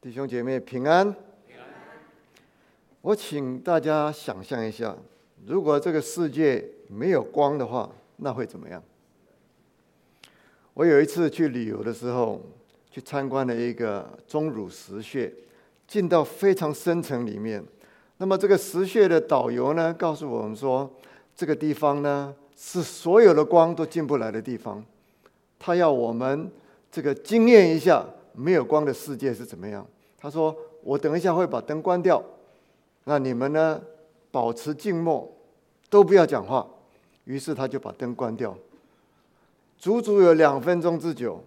弟兄姐妹平安。我请大家想象一下，如果这个世界没有光的话，那会怎么样？我有一次去旅游的时候，去参观了一个钟乳石穴，进到非常深层里面。那么这个石穴的导游呢，告诉我们说，这个地方呢是所有的光都进不来的地方。他要我们这个经验一下。没有光的世界是怎么样？他说：“我等一下会把灯关掉，那你们呢，保持静默，都不要讲话。”于是他就把灯关掉，足足有两分钟之久，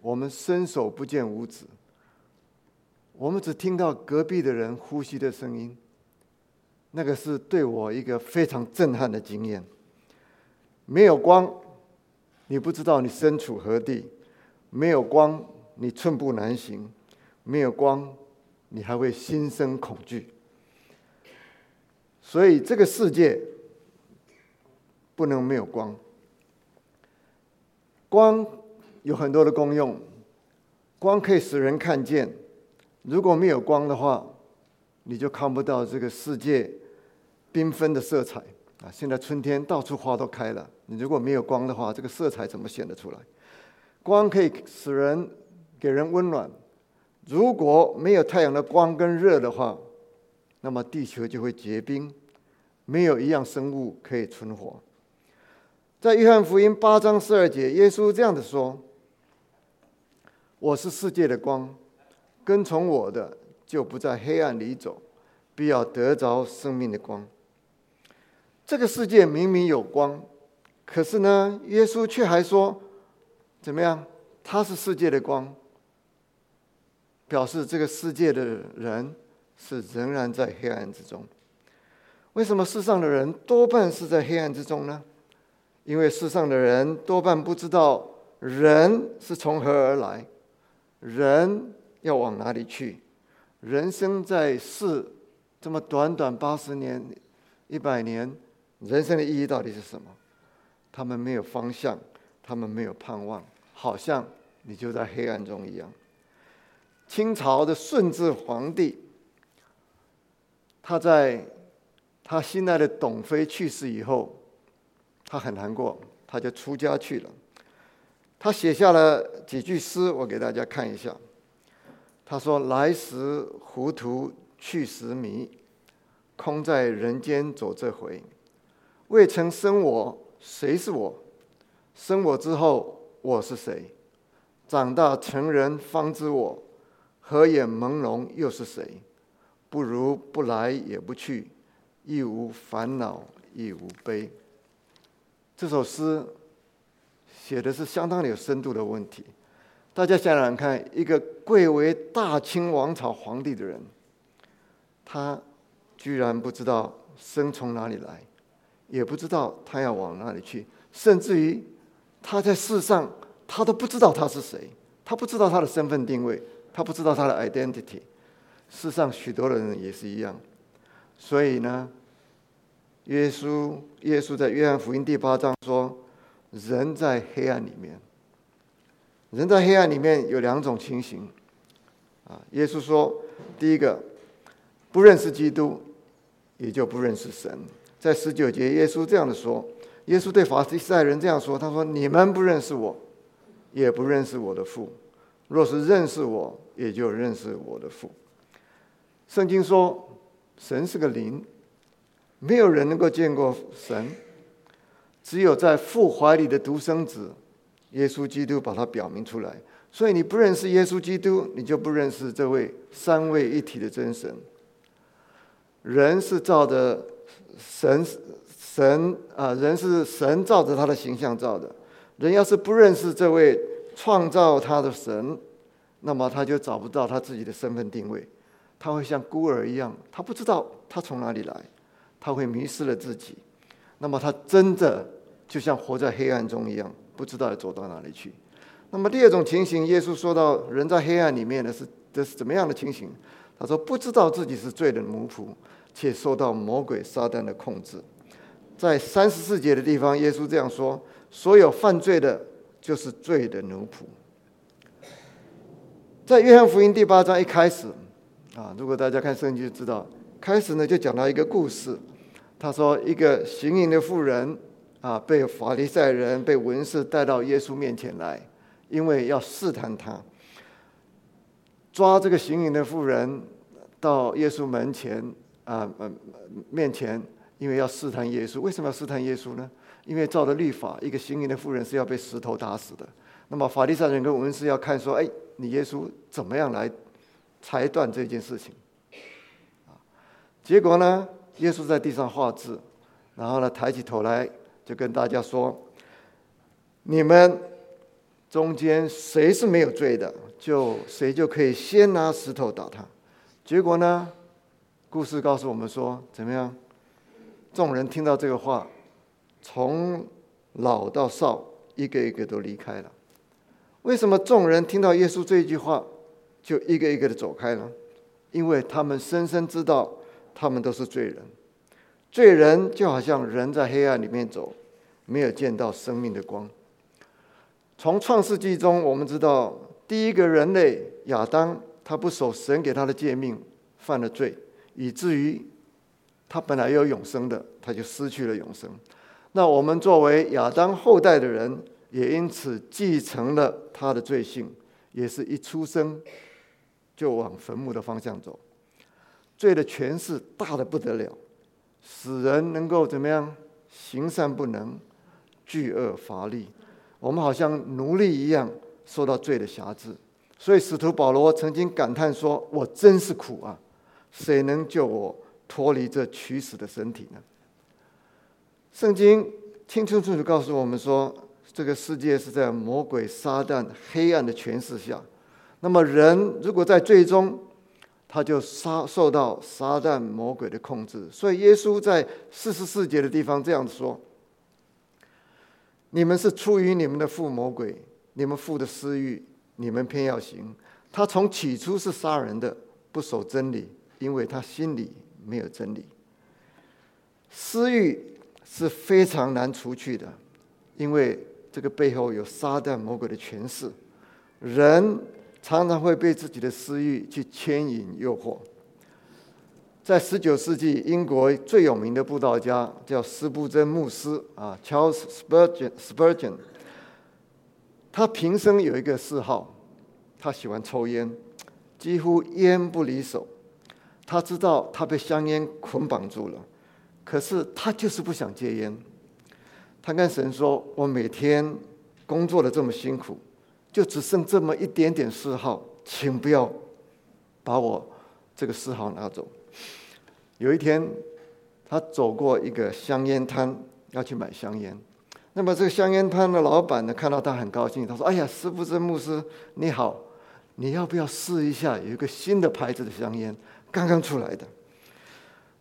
我们伸手不见五指，我们只听到隔壁的人呼吸的声音。那个是对我一个非常震撼的经验。没有光，你不知道你身处何地；没有光。你寸步难行，没有光，你还会心生恐惧。所以这个世界不能没有光。光有很多的功用，光可以使人看见。如果没有光的话，你就看不到这个世界缤纷的色彩啊！现在春天到处花都开了，你如果没有光的话，这个色彩怎么显得出来？光可以使人。给人温暖。如果没有太阳的光跟热的话，那么地球就会结冰，没有一样生物可以存活。在约翰福音八章十二节，耶稣这样的说：“我是世界的光，跟从我的就不在黑暗里走，必要得着生命的光。”这个世界明明有光，可是呢，耶稣却还说：“怎么样？他是世界的光。”表示这个世界的人是仍然在黑暗之中。为什么世上的人多半是在黑暗之中呢？因为世上的人多半不知道人是从何而来，人要往哪里去。人生在世这么短短八十年、一百年，人生的意义到底是什么？他们没有方向，他们没有盼望，好像你就在黑暗中一样。清朝的顺治皇帝，他在他心爱的董妃去世以后，他很难过，他就出家去了。他写下了几句诗，我给大家看一下。他说：“来时糊涂，去时迷，空在人间走这回。未曾生我，谁是我？生我之后，我是谁？长大成人方知我。”合眼朦胧又是谁？不如不来也不去，亦无烦恼亦无悲。这首诗写的是相当有深度的问题。大家想想看，一个贵为大清王朝皇帝的人，他居然不知道生从哪里来，也不知道他要往哪里去，甚至于他在世上，他都不知道他是谁，他不知道他的身份定位。他不知道他的 identity，世上许多人也是一样，所以呢，耶稣耶稣在约翰福音第八章说，人在黑暗里面，人在黑暗里面有两种情形，啊，耶稣说，第一个不认识基督，也就不认识神。在十九节，耶稣这样的说，耶稣对法利赛人这样说，他说：你们不认识我，也不认识我的父。若是认识我，也就认识我的父。圣经说，神是个灵，没有人能够见过神，只有在父怀里的独生子耶稣基督把它表明出来。所以你不认识耶稣基督，你就不认识这位三位一体的真神。人是照着神神啊，人是神照着他的形象造的。人要是不认识这位。创造他的神，那么他就找不到他自己的身份定位，他会像孤儿一样，他不知道他从哪里来，他会迷失了自己，那么他真的就像活在黑暗中一样，不知道要走到哪里去。那么第二种情形，耶稣说到人在黑暗里面的，是这是怎么样的情形？他说不知道自己是罪的奴仆，且受到魔鬼撒旦的控制。在三十四节的地方，耶稣这样说：所有犯罪的。就是罪的奴仆。在约翰福音第八章一开始，啊，如果大家看圣经就知道，开始呢就讲到一个故事。他说，一个行淫的妇人啊，被法利赛人、被文士带到耶稣面前来，因为要试探他，抓这个行淫的妇人到耶稣门前啊，面前，因为要试探耶稣。为什么要试探耶稣呢？因为照着律法，一个行淫的妇人是要被石头打死的。那么法利赛人跟文士要看说，哎，你耶稣怎么样来裁断这件事情？啊，结果呢？耶稣在地上画字，然后呢，抬起头来就跟大家说：“你们中间谁是没有罪的，就谁就可以先拿石头打他。”结果呢，故事告诉我们说，怎么样？众人听到这个话，从老到少，一个一个都离开了。为什么众人听到耶稣这一句话，就一个一个的走开了？因为他们深深知道。他们都是罪人，罪人就好像人在黑暗里面走，没有见到生命的光。从创世纪中，我们知道第一个人类亚当，他不守神给他的诫命，犯了罪，以至于他本来有永生的，他就失去了永生。那我们作为亚当后代的人，也因此继承了他的罪性，也是一出生就往坟墓的方向走。罪的权势大的不得了，使人能够怎么样行善不能，惧恶乏力。我们好像奴隶一样受到罪的辖制。所以使徒保罗曾经感叹说：“我真是苦啊！谁能救我脱离这取死的身体呢？”圣经清清楚楚告诉我们说，这个世界是在魔鬼撒旦黑暗的权势下。那么人如果在最终，他就杀受到撒旦魔鬼的控制，所以耶稣在四十四节的地方这样子说：“你们是出于你们的父魔鬼，你们父的私欲，你们偏要行。他从起初是杀人的，不守真理，因为他心里没有真理。私欲是非常难除去的，因为这个背后有撒旦魔鬼的权势，人。”常常会被自己的私欲去牵引、诱惑。在十九世纪，英国最有名的布道家叫斯布真牧师啊，Charles Spurgeon。Spurgeon，他平生有一个嗜好，他喜欢抽烟，几乎烟不离手。他知道他被香烟捆绑住了，可是他就是不想戒烟。他跟神说：“我每天工作的这么辛苦。”就只剩这么一点点嗜好，请不要把我这个嗜好拿走。有一天，他走过一个香烟摊，要去买香烟。那么这个香烟摊的老板呢，看到他很高兴，他说：“哎呀，师傅这牧师你好，你要不要试一下？有一个新的牌子的香烟，刚刚出来的。”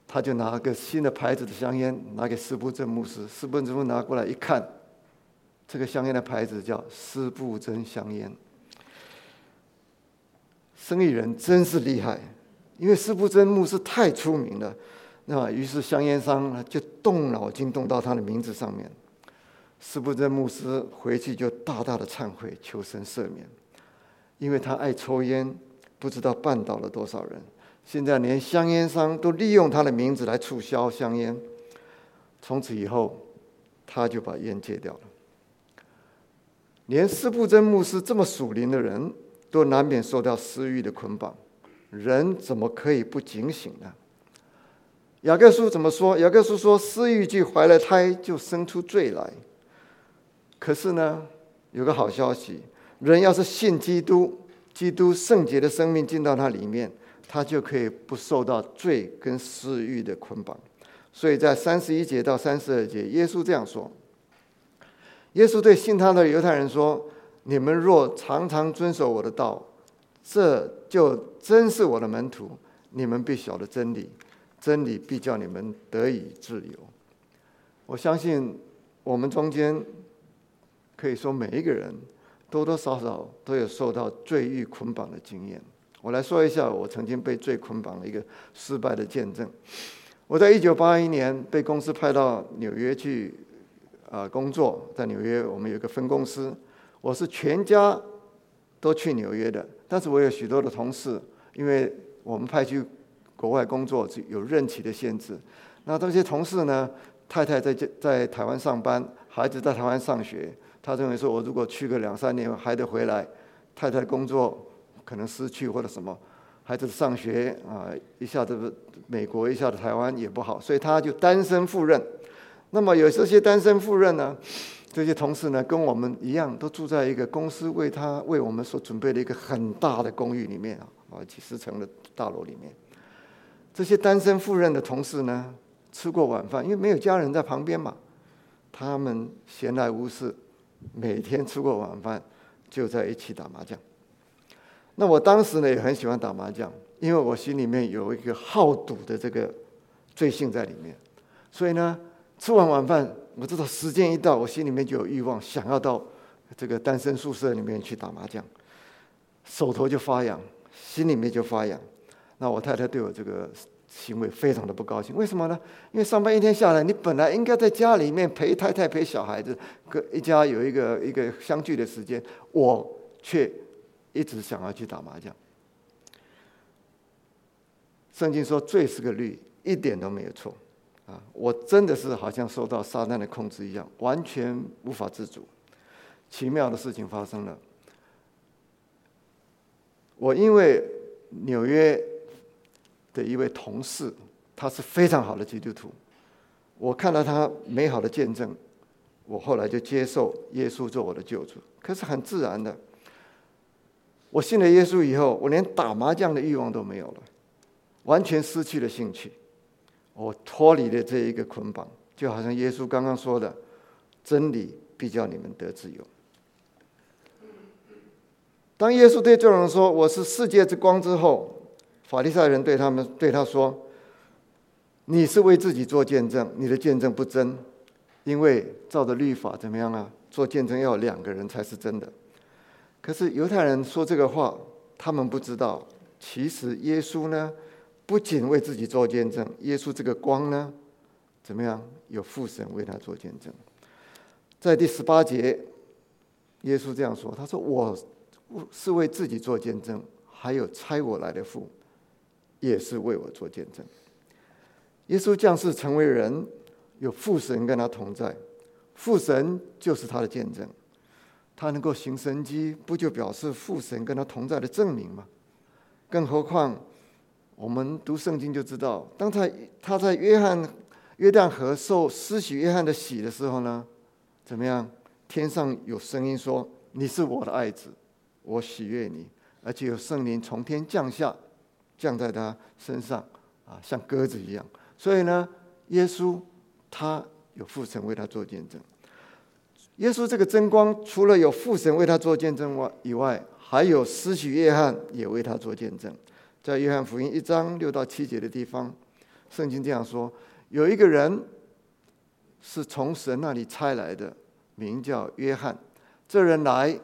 他就拿个新的牌子的香烟拿给师傅真牧师，师傅真牧拿过来一看。这个香烟的牌子叫斯布真香烟，生意人真是厉害，因为斯布真牧师太出名了，那于是香烟商呢就动脑筋动到他的名字上面。斯布真牧师回去就大大的忏悔，求神赦免，因为他爱抽烟，不知道绊倒了多少人。现在连香烟商都利用他的名字来促销香烟，从此以后他就把烟戒掉了。连斯布真牧师这么属灵的人，都难免受到私欲的捆绑，人怎么可以不警醒呢？雅各书怎么说？雅各书说：“私欲既怀了胎，就生出罪来。”可是呢，有个好消息，人要是信基督，基督圣洁的生命进到他里面，他就可以不受到罪跟私欲的捆绑。所以在三十一节到三十二节，耶稣这样说。耶稣对信他的犹太人说：“你们若常常遵守我的道，这就真是我的门徒。你们必晓得真理，真理必叫你们得以自由。”我相信我们中间可以说每一个人多多少少都有受到罪欲捆绑的经验。我来说一下我曾经被罪捆绑的一个失败的见证。我在一九八一年被公司派到纽约去。啊，工作在纽约，我们有一个分公司，我是全家都去纽约的，但是我有许多的同事，因为我们派去国外工作有任期的限制。那这些同事呢，太太在在台湾上班，孩子在台湾上学，他认为说我如果去个两三年还得回来，太太工作可能失去或者什么，孩子上学啊，一下子美国一下子台湾也不好，所以他就单身赴任。那么有这些单身赴任呢？这些同事呢，跟我们一样，都住在一个公司为他为我们所准备的一个很大的公寓里面啊，啊，几十层的大楼里面。这些单身赴任的同事呢，吃过晚饭，因为没有家人在旁边嘛，他们闲来无事，每天吃过晚饭就在一起打麻将。那我当时呢，也很喜欢打麻将，因为我心里面有一个好赌的这个罪性在里面，所以呢，吃完晚饭。我知道时间一到，我心里面就有欲望，想要到这个单身宿舍里面去打麻将，手头就发痒，心里面就发痒。那我太太对我这个行为非常的不高兴，为什么呢？因为上班一天下来，你本来应该在家里面陪太太、陪小孩子，跟一家有一个一个相聚的时间，我却一直想要去打麻将。圣经说罪是个律，一点都没有错。啊，我真的是好像受到撒旦的控制一样，完全无法自主。奇妙的事情发生了，我因为纽约的一位同事，他是非常好的基督徒，我看到他美好的见证，我后来就接受耶稣做我的救主。可是很自然的，我信了耶稣以后，我连打麻将的欲望都没有了，完全失去了兴趣。我脱离了这一个捆绑，就好像耶稣刚刚说的：“真理必叫你们得自由。”当耶稣对众人说：“我是世界之光”之后，法利赛人对他们对他说：“你是为自己做见证，你的见证不真，因为照着律法怎么样啊？做见证要两个人才是真的。”可是犹太人说这个话，他们不知道，其实耶稣呢？不仅为自己做见证，耶稣这个光呢，怎么样？有父神为他做见证。在第十八节，耶稣这样说：“他说我是为自己做见证，还有差我来的父，也是为我做见证。”耶稣降世成为人，有父神跟他同在，父神就是他的见证。他能够行神迹，不就表示父神跟他同在的证明吗？更何况。我们读圣经就知道，当他他在约翰约旦河受施洗约翰的洗的时候呢，怎么样？天上有声音说：“你是我的爱子，我喜悦你。”而且有圣灵从天降下，降在他身上，啊，像鸽子一样。所以呢，耶稣他有父神为他做见证。耶稣这个真光，除了有父神为他做见证外以外，还有施洗约翰也为他做见证。在约翰福音一章六到七节的地方，圣经这样说：有一个人是从神那里差来的，名叫约翰。这人来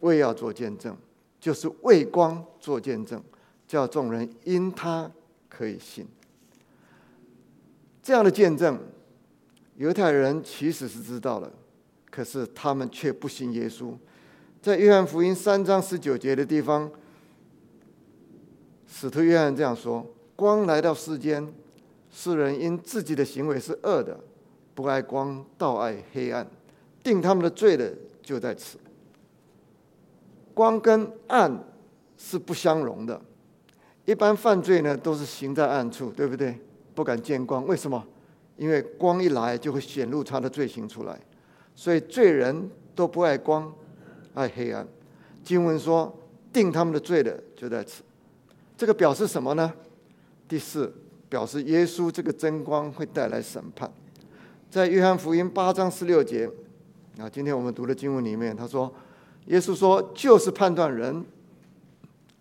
为要做见证，就是为光做见证，叫众人因他可以信。这样的见证，犹太人其实是知道了，可是他们却不信耶稣。在约翰福音三章十九节的地方。使徒约翰这样说：“光来到世间，世人因自己的行为是恶的，不爱光，倒爱黑暗，定他们的罪的就在此。光跟暗是不相容的。一般犯罪呢，都是行在暗处，对不对？不敢见光，为什么？因为光一来，就会显露他的罪行出来。所以罪人都不爱光，爱黑暗。经文说，定他们的罪的就在此。”这个表示什么呢？第四，表示耶稣这个真光会带来审判。在约翰福音八章十六节，啊，今天我们读的经文里面，他说：“耶稣说，就是判断人，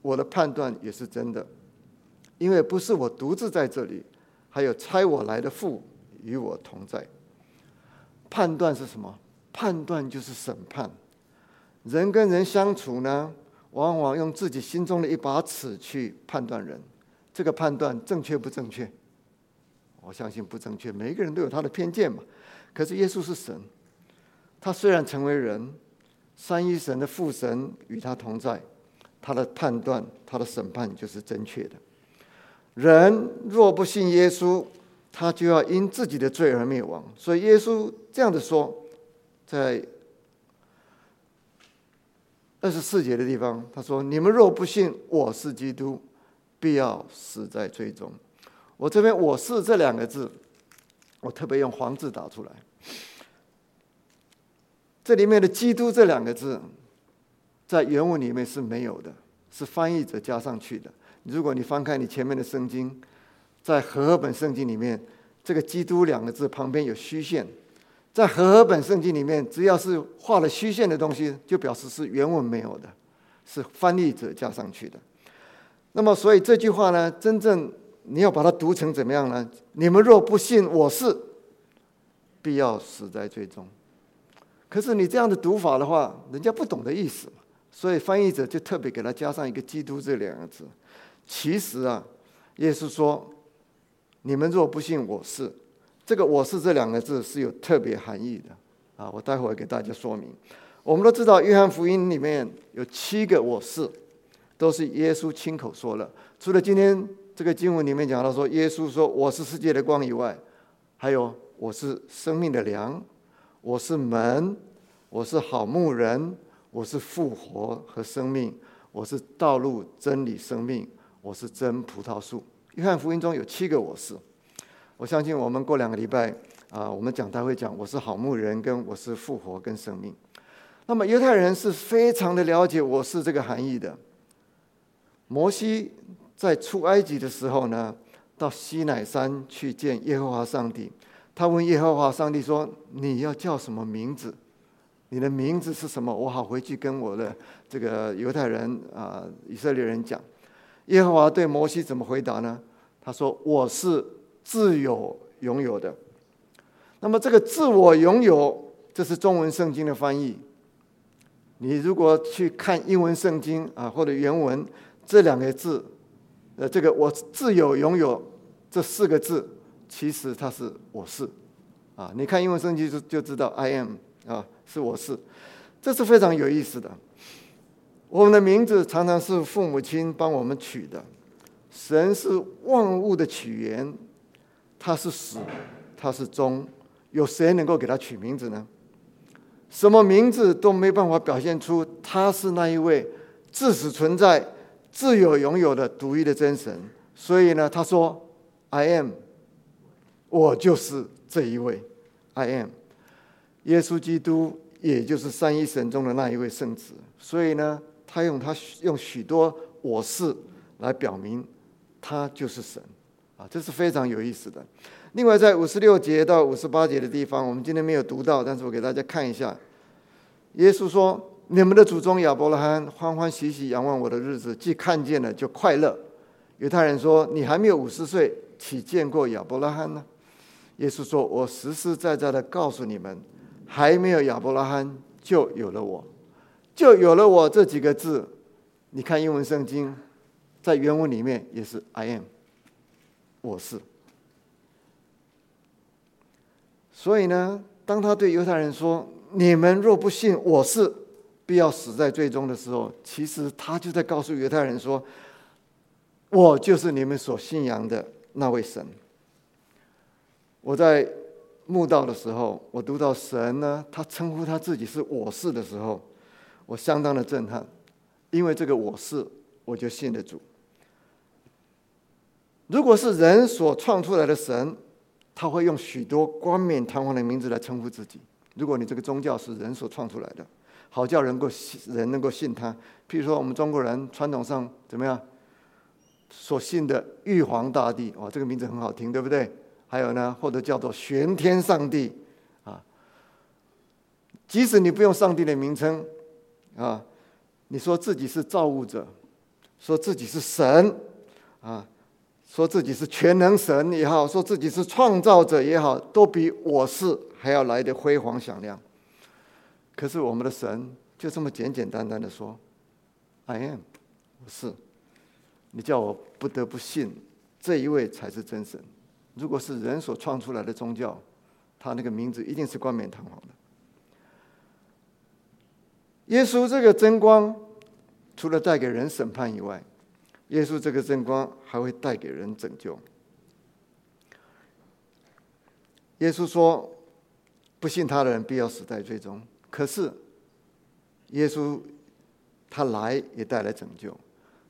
我的判断也是真的，因为不是我独自在这里，还有差我来的父与我同在。判断是什么？判断就是审判。人跟人相处呢？”往往用自己心中的一把尺去判断人，这个判断正确不正确？我相信不正确。每一个人都有他的偏见嘛。可是耶稣是神，他虽然成为人，三一神的父神与他同在，他的判断、他的审判就是正确的。人若不信耶稣，他就要因自己的罪而灭亡。所以耶稣这样的说，在二十四节的地方，他说：“你们若不信我是基督，必要死在罪中。”我这边“我是”这两个字，我特别用黄字打出来。这里面的“基督”这两个字，在原文里面是没有的，是翻译者加上去的。如果你翻开你前面的圣经，在和合本圣经里面，这个“基督”两个字旁边有虚线，在和合本圣经里面，只要是画了虚线的东西，就表示是原文没有的，是翻译者加上去的。那么，所以这句话呢，真正你要把它读成怎么样呢？你们若不信我是，必要死在最终。可是你这样的读法的话，人家不懂的意思，所以翻译者就特别给他加上一个“基督”这两个字。其实啊，耶稣说：“你们若不信我是，这个‘我是’这两个字是有特别含义的啊。我待会儿给大家说明。我们都知道，约翰福音里面有七个‘我是’，都是耶稣亲口说了。除了今天这个经文里面讲到说，耶稣说我是世界的光以外，还有我是生命的粮。”我是门，我是好牧人，我是复活和生命，我是道路、真理、生命，我是真葡萄树。约翰福音中有七个我是，我相信我们过两个礼拜啊，我们讲台会讲我是好牧人，跟我是复活跟生命。那么犹太人是非常的了解我是这个含义的。摩西在出埃及的时候呢，到西乃山去见耶和华上帝。他问耶和华上帝说：“你要叫什么名字？你的名字是什么？我好回去跟我的这个犹太人啊，以色列人讲。”耶和华对摩西怎么回答呢？他说：“我是自有拥有的。”那么这个“自我拥有”这是中文圣经的翻译。你如果去看英文圣经啊，或者原文这两个字，呃，这个“我自有拥有”这四个字。其实它是我是，啊，你看英文圣经就就知道 I am 啊，是我是，这是非常有意思的。我们的名字常常是父母亲帮我们取的。神是万物的起源，他是始，他是终，有谁能够给他取名字呢？什么名字都没办法表现出他是那一位自始存在、自有拥有的独一的真神。所以呢，他说 I am。我就是这一位，I am，耶稣基督，也就是三一神中的那一位圣子。所以呢，他用他用许多我是来表明他就是神啊，这是非常有意思的。另外，在五十六节到五十八节的地方，我们今天没有读到，但是我给大家看一下。耶稣说：“你们的祖宗亚伯拉罕欢欢喜喜仰望我的日子，既看见了就快乐。”犹太人说：“你还没有五十岁，岂见过亚伯拉罕呢？”耶稣说：“我实实在在的告诉你们，还没有亚伯拉罕，就有了我，就有了我这几个字。你看英文圣经，在原文里面也是 ‘I am’，我是。所以呢，当他对犹太人说‘你们若不信我是，必要死在最终’的时候，其实他就在告诉犹太人说：‘我就是你们所信仰的那位神。’”我在墓道的时候，我读到神呢，他称呼他自己是我是的时候，我相当的震撼，因为这个我是，我就信得主。如果是人所创出来的神，他会用许多冠冕堂皇的名字来称呼自己。如果你这个宗教是人所创出来的，好叫人够信人能够信他。譬如说，我们中国人传统上怎么样所信的玉皇大帝，哇，这个名字很好听，对不对？还有呢，或者叫做玄天上帝啊，即使你不用上帝的名称啊，你说自己是造物者，说自己是神啊，说自己是全能神也好，说自己是创造者也好，都比我是还要来的辉煌响亮。可是我们的神就这么简简单单的说：“I am，我是。”你叫我不得不信这一位才是真神。如果是人所创出来的宗教，他那个名字一定是冠冕堂皇的。耶稣这个真光，除了带给人审判以外，耶稣这个真光还会带给人拯救。耶稣说：“不信他的人必要死在最终。”可是，耶稣他来也带来拯救。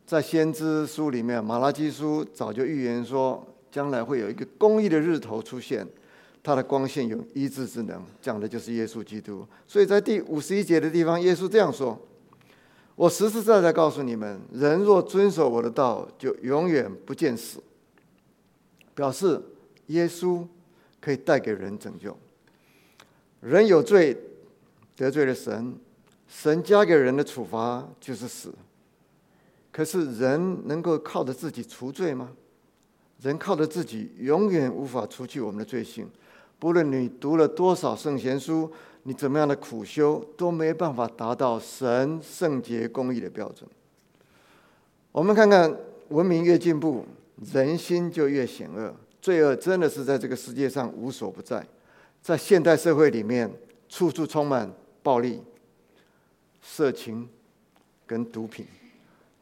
在先知书里面，马拉基书早就预言说，将来会有一个公义的日头出现，它的光线有医治之能，讲的就是耶稣基督。所以在第五十一节的地方，耶稣这样说：“我实实在在告诉你们，人若遵守我的道，就永远不见死。”表示耶稣可以带给人拯救。人有罪。得罪了神，神加给人的处罚就是死。可是人能够靠着自己除罪吗？人靠着自己永远无法除去我们的罪性。不论你读了多少圣贤书，你怎么样的苦修，都没办法达到神圣洁公义的标准。我们看看，文明越进步，人心就越险恶，罪恶真的是在这个世界上无所不在。在现代社会里面，处处充满。暴力、色情跟毒品，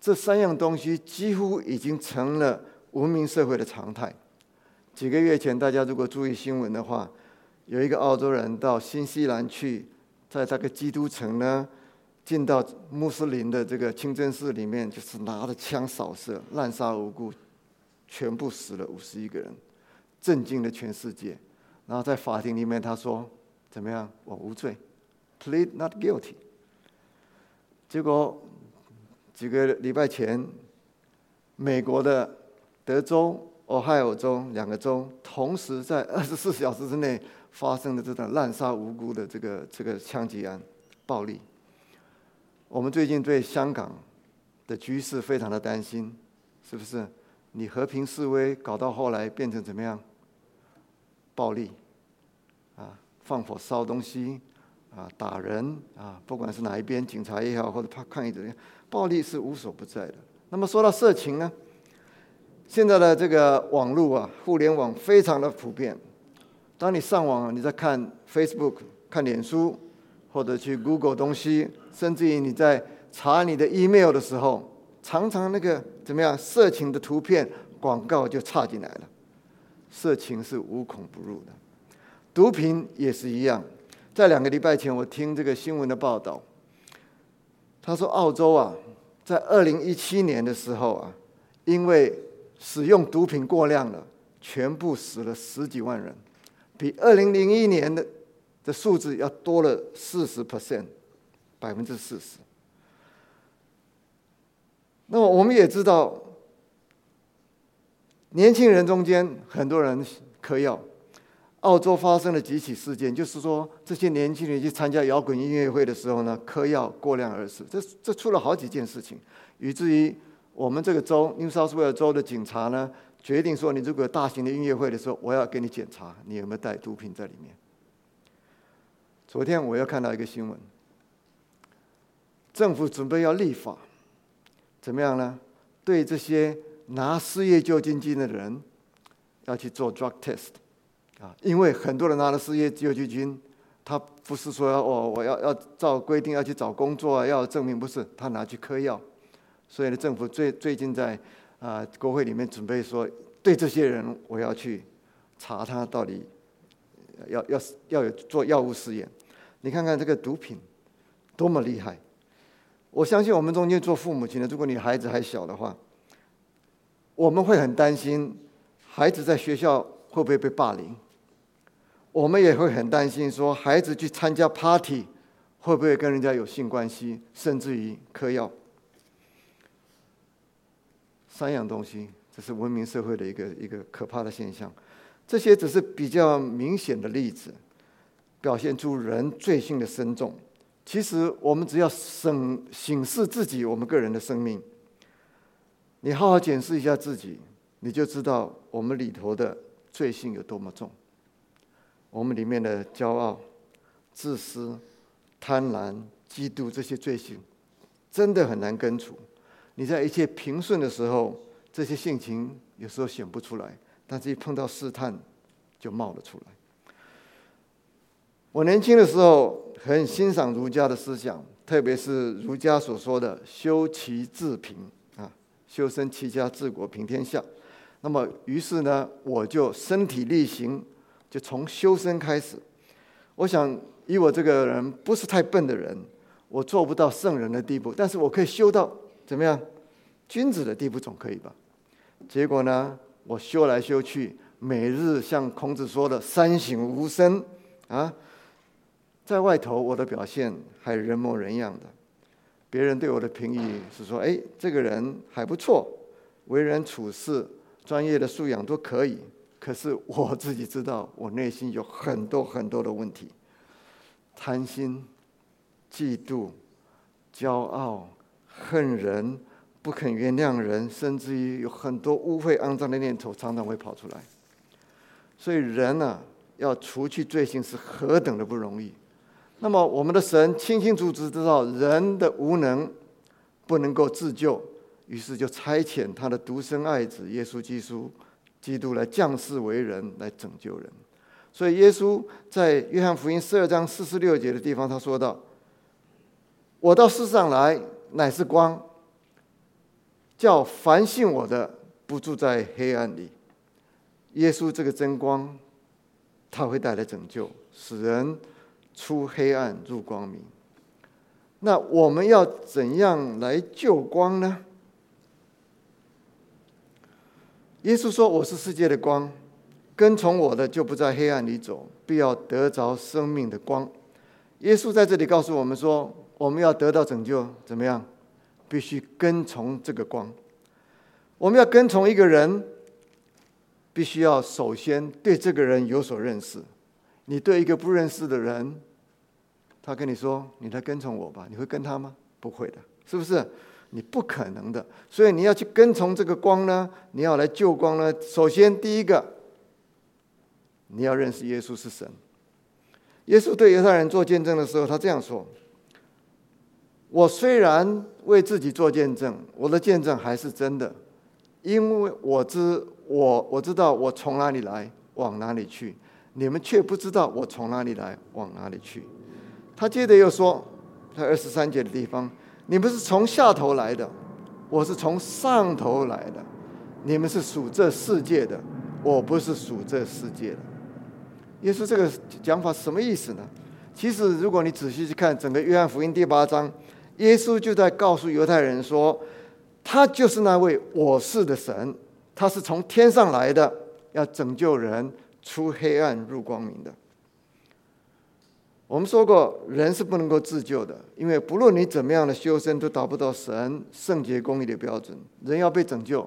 这三样东西几乎已经成了文明社会的常态。几个月前，大家如果注意新闻的话，有一个澳洲人到新西兰去，在这个基督城呢，进到穆斯林的这个清真寺里面，就是拿着枪扫射，滥杀无辜，全部死了五十一个人，震惊了全世界。然后在法庭里面，他说：“怎么样？我无罪。” Plead not guilty。结果几个礼拜前，美国的德州、俄亥俄州两个州同时在二十四小时之内发生了这种滥杀无辜的这个这个枪击案、暴力。我们最近对香港的局势非常的担心，是不是？你和平示威搞到后来变成怎么样？暴力啊，放火烧东西。啊，打人啊，不管是哪一边，警察也好，或者怕抗议者，暴力是无所不在的。那么说到色情呢？现在的这个网络啊，互联网非常的普遍。当你上网，你在看 Facebook、看脸书，或者去 Google 东西，甚至于你在查你的 email 的时候，常常那个怎么样，色情的图片广告就插进来了。色情是无孔不入的，毒品也是一样。在两个礼拜前，我听这个新闻的报道，他说澳洲啊，在二零一七年的时候啊，因为使用毒品过量了，全部死了十几万人，比二零零一年的的数字要多了四十 percent，百分之四十。那么我们也知道，年轻人中间很多人嗑药。澳洲发生了几起事件，就是说这些年轻人去参加摇滚音乐会的时候呢，嗑药过量而死。这这出了好几件事情，以至于我们这个州 New South Wales 州的警察呢，决定说，你如果大型的音乐会的时候，我要给你检查你有没有带毒品在里面。昨天我又看到一个新闻，政府准备要立法，怎么样呢？对这些拿失业救济金的人，要去做 drug test。啊，因为很多人拿了失业救济金，他不是说哦，我要要照规定要去找工作啊，要证明不是，他拿去嗑药，所以呢，政府最最近在啊国会里面准备说，对这些人我要去查他到底要要要有做药物试验。你看看这个毒品多么厉害！我相信我们中间做父母亲的，如果你孩子还小的话，我们会很担心孩子在学校会不会被霸凌。我们也会很担心，说孩子去参加 party 会不会跟人家有性关系，甚至于嗑药。三样东西，这是文明社会的一个一个可怕的现象。这些只是比较明显的例子，表现出人罪性的深重。其实，我们只要审审视自己，我们个人的生命，你好好检视一下自己，你就知道我们里头的罪性有多么重。我们里面的骄傲、自私、贪婪、嫉妒这些罪行，真的很难根除。你在一切平顺的时候，这些性情有时候显不出来，但是一碰到试探，就冒了出来。我年轻的时候很欣赏儒家的思想，特别是儒家所说的“修齐治平”啊，“修身齐家治国平天下”。那么，于是呢，我就身体力行，就从修身开始。我想，以我这个人不是太笨的人，我做不到圣人的地步，但是我可以修到怎么样？君子的地步总可以吧？结果呢，我修来修去，每日像孔子说的“三省吾身”啊。在外头，我的表现还人模人样的，别人对我的评语是说：“哎，这个人还不错，为人处事、专业的素养都可以。”可是我自己知道，我内心有很多很多的问题：贪心、嫉妒、骄傲、恨人、不肯原谅人，甚至于有很多污秽肮脏的念头常常会跑出来。所以人呢，要除去罪行是何等的不容易。那么，我们的神清清楚楚知道人的无能，不能够自救，于是就差遣他的独生爱子耶稣基督，基督来降世为人，来拯救人。所以，耶稣在约翰福音十二章四十六节的地方，他说道：“我到世上来，乃是光，叫凡信我的，不住在黑暗里。”耶稣这个真光，他会带来拯救，使人。出黑暗入光明，那我们要怎样来救光呢？耶稣说：“我是世界的光，跟从我的就不在黑暗里走，必要得着生命的光。”耶稣在这里告诉我们说：“我们要得到拯救，怎么样？必须跟从这个光。我们要跟从一个人，必须要首先对这个人有所认识。”你对一个不认识的人，他跟你说：“你来跟从我吧。”你会跟他吗？不会的，是不是？你不可能的。所以你要去跟从这个光呢？你要来救光呢？首先，第一个，你要认识耶稣是神。耶稣对犹太人做见证的时候，他这样说：“我虽然为自己做见证，我的见证还是真的，因为我知我我知道我从哪里来，往哪里去。”你们却不知道我从哪里来，往哪里去。他接着又说，在二十三节的地方，你们是从下头来的，我是从上头来的。你们是属这世界的，我不是属这世界的。耶稣这个讲法什么意思呢？其实，如果你仔细去看整个约翰福音第八章，耶稣就在告诉犹太人说，他就是那位我是的神，他是从天上来的，要拯救人。出黑暗入光明的。我们说过，人是不能够自救的，因为不论你怎么样的修身，都达不到神圣洁公义的标准。人要被拯救，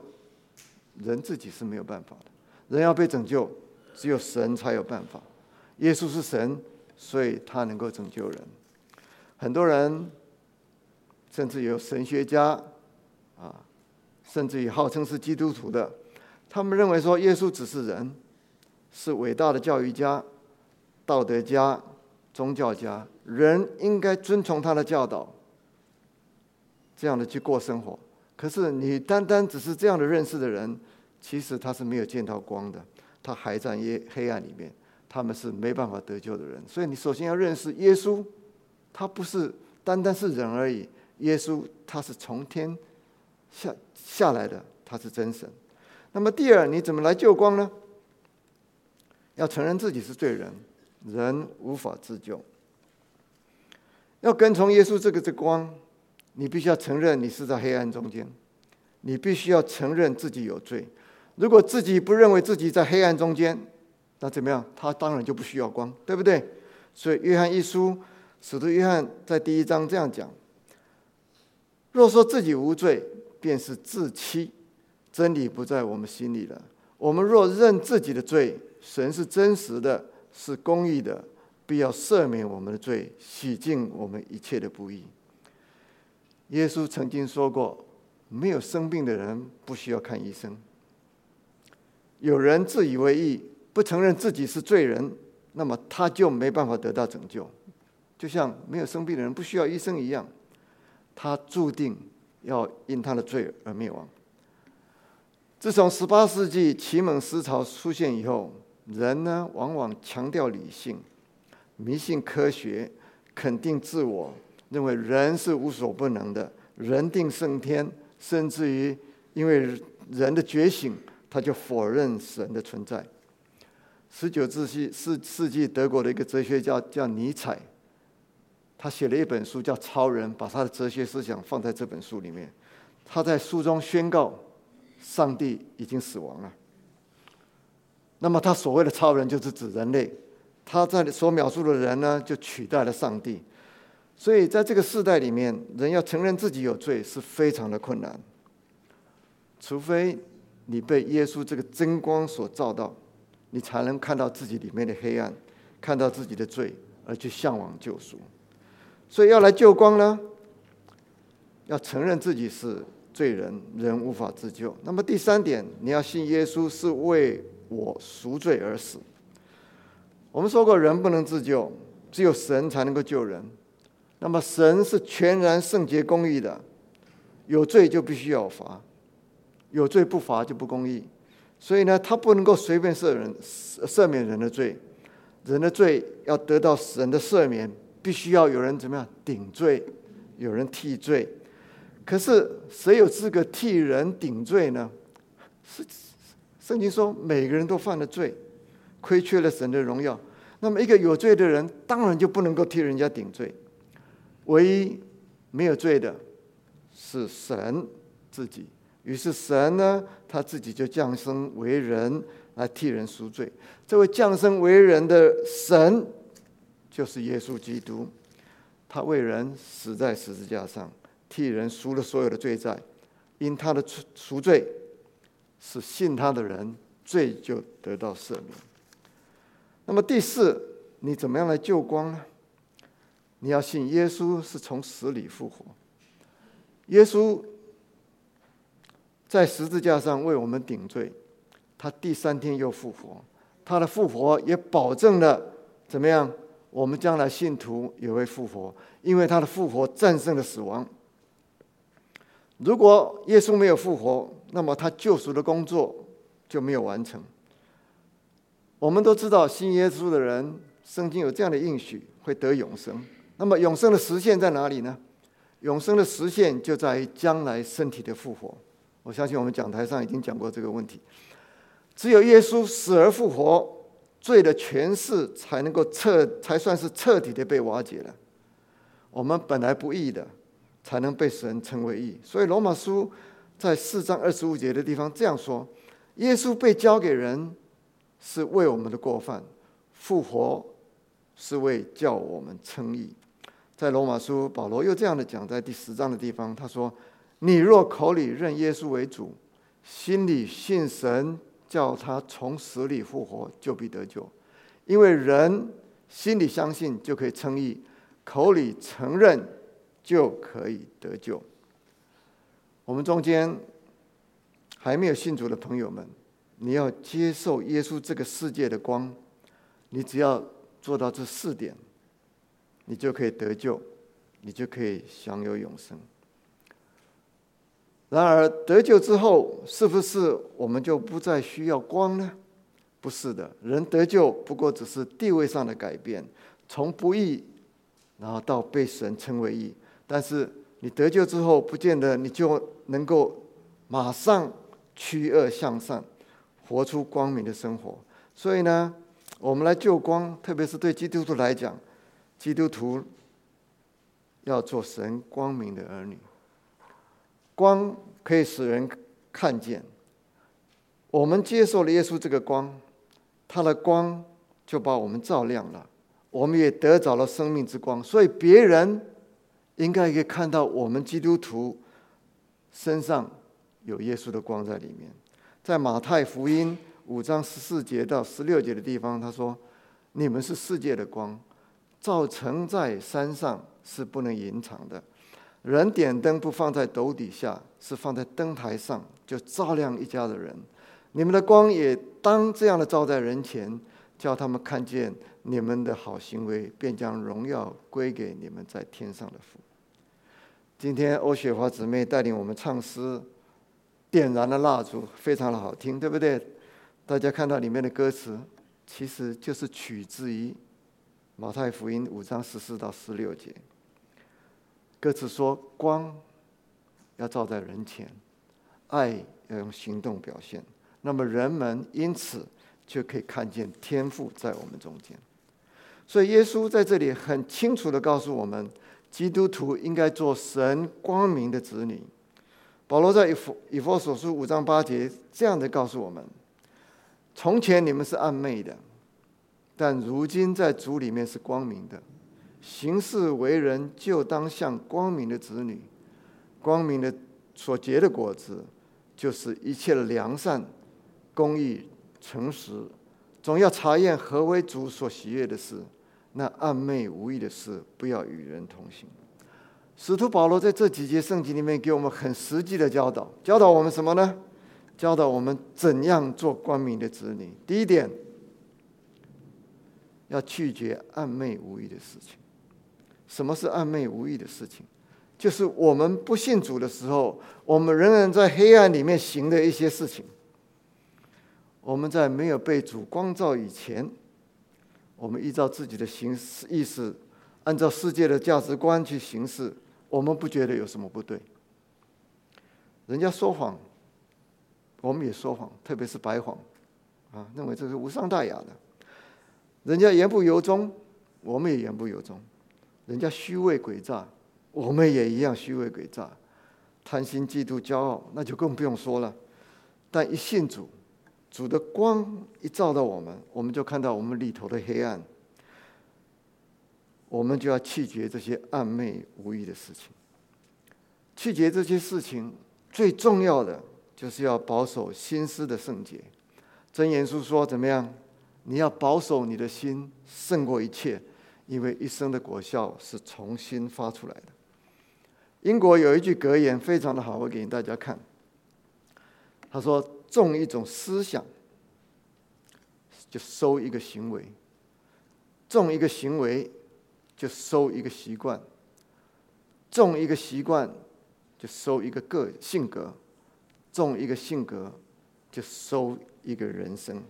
人自己是没有办法的。人要被拯救，只有神才有办法。耶稣是神，所以他能够拯救人。很多人，甚至有神学家啊，甚至于号称是基督徒的，他们认为说，耶稣只是人。是伟大的教育家、道德家、宗教家，人应该遵从他的教导，这样的去过生活。可是你单单只是这样的认识的人，其实他是没有见到光的，他还在黑黑暗里面，他们是没办法得救的人。所以你首先要认识耶稣，他不是单单是人而已，耶稣他是从天下下来的，他是真神。那么第二，你怎么来救光呢？要承认自己是罪人，人无法自救。要跟从耶稣这个这光，你必须要承认你是在黑暗中间，你必须要承认自己有罪。如果自己不认为自己在黑暗中间，那怎么样？他当然就不需要光，对不对？所以约翰一书，使徒约翰在第一章这样讲：若说自己无罪，便是自欺，真理不在我们心里了。我们若认自己的罪，神是真实的，是公义的，必要赦免我们的罪，洗净我们一切的不义。耶稣曾经说过：“没有生病的人不需要看医生。有人自以为义，不承认自己是罪人，那么他就没办法得到拯救。就像没有生病的人不需要医生一样，他注定要因他的罪而灭亡。”自从十八世纪启蒙思潮出现以后。人呢，往往强调理性、迷信科学、肯定自我，认为人是无所不能的，人定胜天，甚至于因为人的觉醒，他就否认神的存在。十九世纪世世纪德国的一个哲学家叫尼采，他写了一本书叫《超人》，把他的哲学思想放在这本书里面。他在书中宣告，上帝已经死亡了。那么他所谓的超人就是指人类，他在所描述的人呢，就取代了上帝。所以在这个时代里面，人要承认自己有罪是非常的困难，除非你被耶稣这个真光所照到。你才能看到自己里面的黑暗，看到自己的罪，而去向往救赎。所以要来救光呢，要承认自己是罪人，人无法自救。那么第三点，你要信耶稣是为我赎罪而死。我们说过，人不能自救，只有神才能够救人。那么神是全然圣洁公义的，有罪就必须要罚，有罪不罚就不公义。所以呢，他不能够随便赦人赦免人的罪，人的罪要得到神的赦免，必须要有人怎么样顶罪，有人替罪。可是谁有资格替人顶罪呢？是圣经说，每个人都犯了罪，亏缺了神的荣耀。那么一个有罪的人，当然就不能够替人家顶罪。唯一没有罪的是神自己。于是神呢，他自己就降生为人来替人赎罪。这位降生为人的神，就是耶稣基督。他为人死在十字架上，替人赎了所有的罪债。因他的赎罪，是信他的人罪就得到赦免。那么第四，你怎么样来救光呢？你要信耶稣是从死里复活。耶稣。在十字架上为我们顶罪，他第三天又复活，他的复活也保证了怎么样？我们将来信徒也会复活，因为他的复活战胜了死亡。如果耶稣没有复活，那么他救赎的工作就没有完成。我们都知道，信耶稣的人，圣经有这样的应许，会得永生。那么永生的实现在哪里呢？永生的实现就在于将来身体的复活。我相信我们讲台上已经讲过这个问题。只有耶稣死而复活，罪的权势才能够彻，才算是彻底的被瓦解了。我们本来不义的，才能被神称为义。所以罗马书在四章二十五节的地方这样说：耶稣被交给人，是为我们的过犯；复活是为叫我们称义。在罗马书，保罗又这样的讲，在第十章的地方，他说。你若口里认耶稣为主，心里信神叫他从死里复活，就必得救。因为人心里相信就可以称义，口里承认就可以得救。我们中间还没有信主的朋友们，你要接受耶稣这个世界的光，你只要做到这四点，你就可以得救，你就可以享有永生。然而得救之后，是不是我们就不再需要光呢？不是的，人得救不过只是地位上的改变，从不义，然后到被神称为义。但是你得救之后，不见得你就能够马上趋恶向善，活出光明的生活。所以呢，我们来救光，特别是对基督徒来讲，基督徒要做神光明的儿女。光可以使人看见，我们接受了耶稣这个光，他的光就把我们照亮了，我们也得着了生命之光。所以别人应该可以看到我们基督徒身上有耶稣的光在里面。在马太福音五章十四节到十六节的地方，他说：“你们是世界的光，照成在山上是不能隐藏的。”人点灯不放在斗底下，是放在灯台上，就照亮一家的人。你们的光也当这样的照在人前，叫他们看见你们的好行为，便将荣耀归给你们在天上的父。今天欧雪华姊妹带领我们唱诗，点燃了蜡烛，非常的好听，对不对？大家看到里面的歌词，其实就是取自于马太福音五章十四到十六节。歌词说：“光要照在人前，爱要用行动表现。那么人们因此就可以看见天赋在我们中间。所以耶稣在这里很清楚的告诉我们，基督徒应该做神光明的子女。保罗在以弗以弗所书五章八节这样的告诉我们：从前你们是暗昧的，但如今在主里面是光明的。”行事为人，就当像光明的子女。光明的所结的果子，就是一切的良善、公义、诚实。总要查验何为主所喜悦的事。那暗昧无益的事，不要与人同行。使徒保罗在这几节圣经里面，给我们很实际的教导，教导我们什么呢？教导我们怎样做光明的子女。第一点，要拒绝暗昧无益的事情。什么是暗昧无意的事情？就是我们不信主的时候，我们仍然在黑暗里面行的一些事情。我们在没有被主光照以前，我们依照自己的行事意识，按照世界的价值观去行事，我们不觉得有什么不对。人家说谎，我们也说谎，特别是白谎，啊，认为这是无伤大雅的。人家言不由衷，我们也言不由衷。人家虚伪诡诈，我们也一样虚伪诡诈，贪心嫉妒骄傲，那就更不用说了。但一信主，主的光一照到我们，我们就看到我们里头的黑暗，我们就要弃绝这些暗昧无益的事情。弃绝这些事情，最重要的就是要保守心思的圣洁。真言书说怎么样？你要保守你的心，胜过一切。因为一生的果效是重新发出来的。英国有一句格言非常的好，我给大家看。他说：“种一种思想，就收一个行为；种一个行为，就收一个习惯；种一个习惯，就收一个个性格；种一个性格，就收一个人生。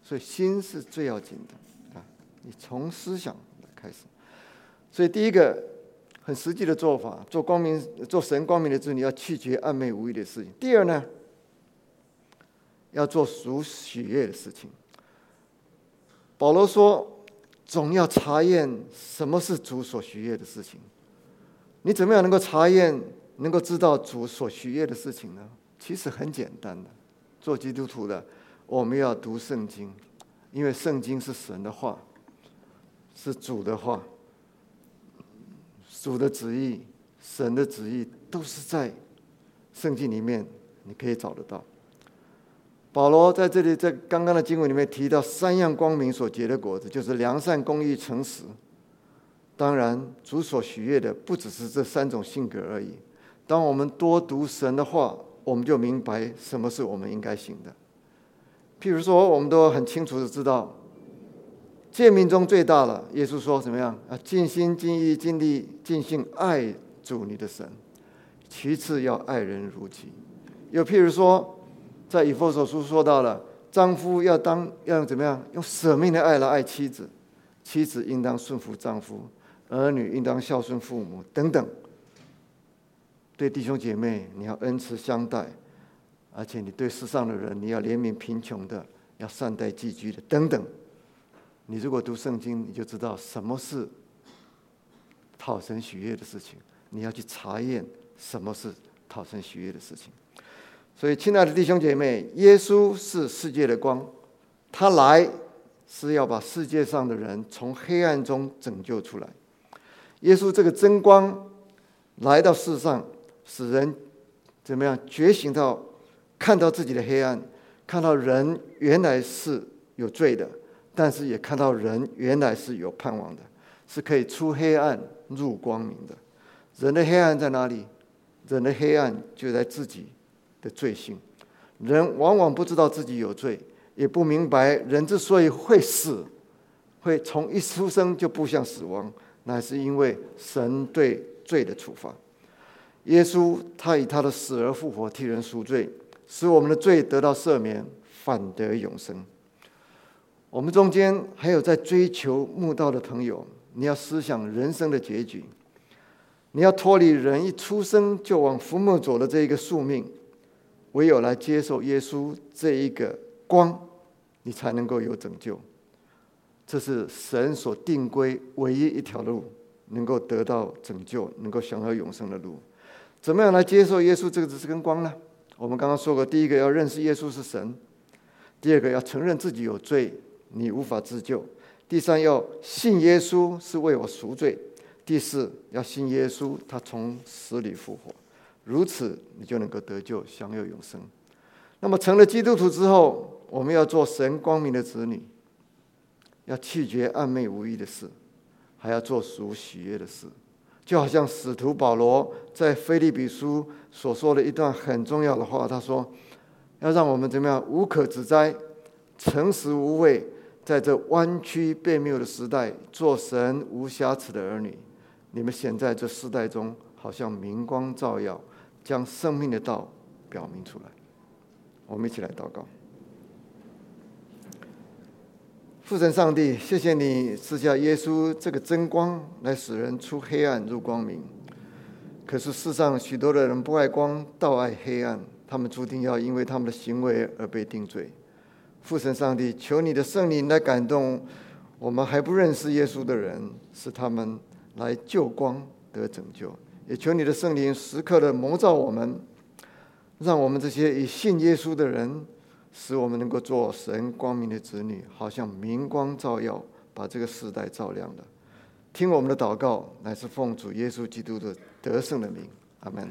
所以心是最要紧的啊！你从思想。”开始，所以第一个很实际的做法，做光明、做神光明的子女，要拒绝暧昧无益的事情。第二呢，要做属喜悦的事情。保罗说，总要查验什么是主所喜悦的事情。你怎么样能够查验、能够知道主所喜悦的事情呢？其实很简单的，做基督徒的，我们要读圣经，因为圣经是神的话。是主的话，主的旨意，神的旨意，都是在圣经里面，你可以找得到。保罗在这里，在刚刚的经文里面提到三样光明所结的果子，就是良善、公义、诚实。当然，主所喜悦的不只是这三种性格而已。当我们多读神的话，我们就明白什么是我们应该行的。譬如说，我们都很清楚的知道。诫命中最大了，耶稣说怎么样啊？尽心、尽意、尽力、尽性爱主你的神。其次要爱人如己。又譬如说，在以弗所书说到了，丈夫要当要用怎么样？用舍命的爱来爱妻子，妻子应当顺服丈夫，儿女应当孝顺父母等等。对弟兄姐妹，你要恩慈相待，而且你对世上的人，你要怜悯贫穷的，要善待寄居的等等。你如果读圣经，你就知道什么是讨神喜悦的事情。你要去查验什么是讨神喜悦的事情。所以，亲爱的弟兄姐妹，耶稣是世界的光，他来是要把世界上的人从黑暗中拯救出来。耶稣这个真光来到世上，使人怎么样觉醒到看到自己的黑暗，看到人原来是有罪的。但是也看到人原来是有盼望的，是可以出黑暗入光明的。人的黑暗在哪里？人的黑暗就在自己的罪性。人往往不知道自己有罪，也不明白人之所以会死，会从一出生就步向死亡，乃是因为神对罪的处罚。耶稣他以他的死而复活，替人赎罪，使我们的罪得到赦免，反得永生。我们中间还有在追求慕道的朋友，你要思想人生的结局。你要脱离人一出生就往坟墓走的这一个宿命，唯有来接受耶稣这一个光，你才能够有拯救。这是神所定规唯一一条路，能够得到拯救、能够享有永生的路。怎么样来接受耶稣这个这根光呢？我们刚刚说过，第一个要认识耶稣是神；第二个要承认自己有罪，你无法自救；第三要信耶稣是为我赎罪；第四要信耶稣，他从死里复活。如此，你就能够得救，享有永生。那么，成了基督徒之后，我们要做神光明的子女。要弃绝暧昧无益的事，还要做属喜悦的事，就好像使徒保罗在菲利比书所说的一段很重要的话。他说：“要让我们怎么样无可指摘、诚实无畏，在这弯曲悖谬的时代，做神无瑕疵的儿女。你们显在这世代中，好像明光照耀，将生命的道表明出来。”我们一起来祷告。父神上帝，谢谢你赐下耶稣这个真光，来使人出黑暗入光明。可是世上许多的人不爱光，倒爱黑暗，他们注定要因为他们的行为而被定罪。父神上帝，求你的圣灵来感动我们还不认识耶稣的人，使他们来救光得拯救。也求你的圣灵时刻的蒙照我们，让我们这些以信耶稣的人。使我们能够做神光明的子女，好像明光照耀，把这个时代照亮的。听我们的祷告，乃是奉主耶稣基督的得胜的名，阿门。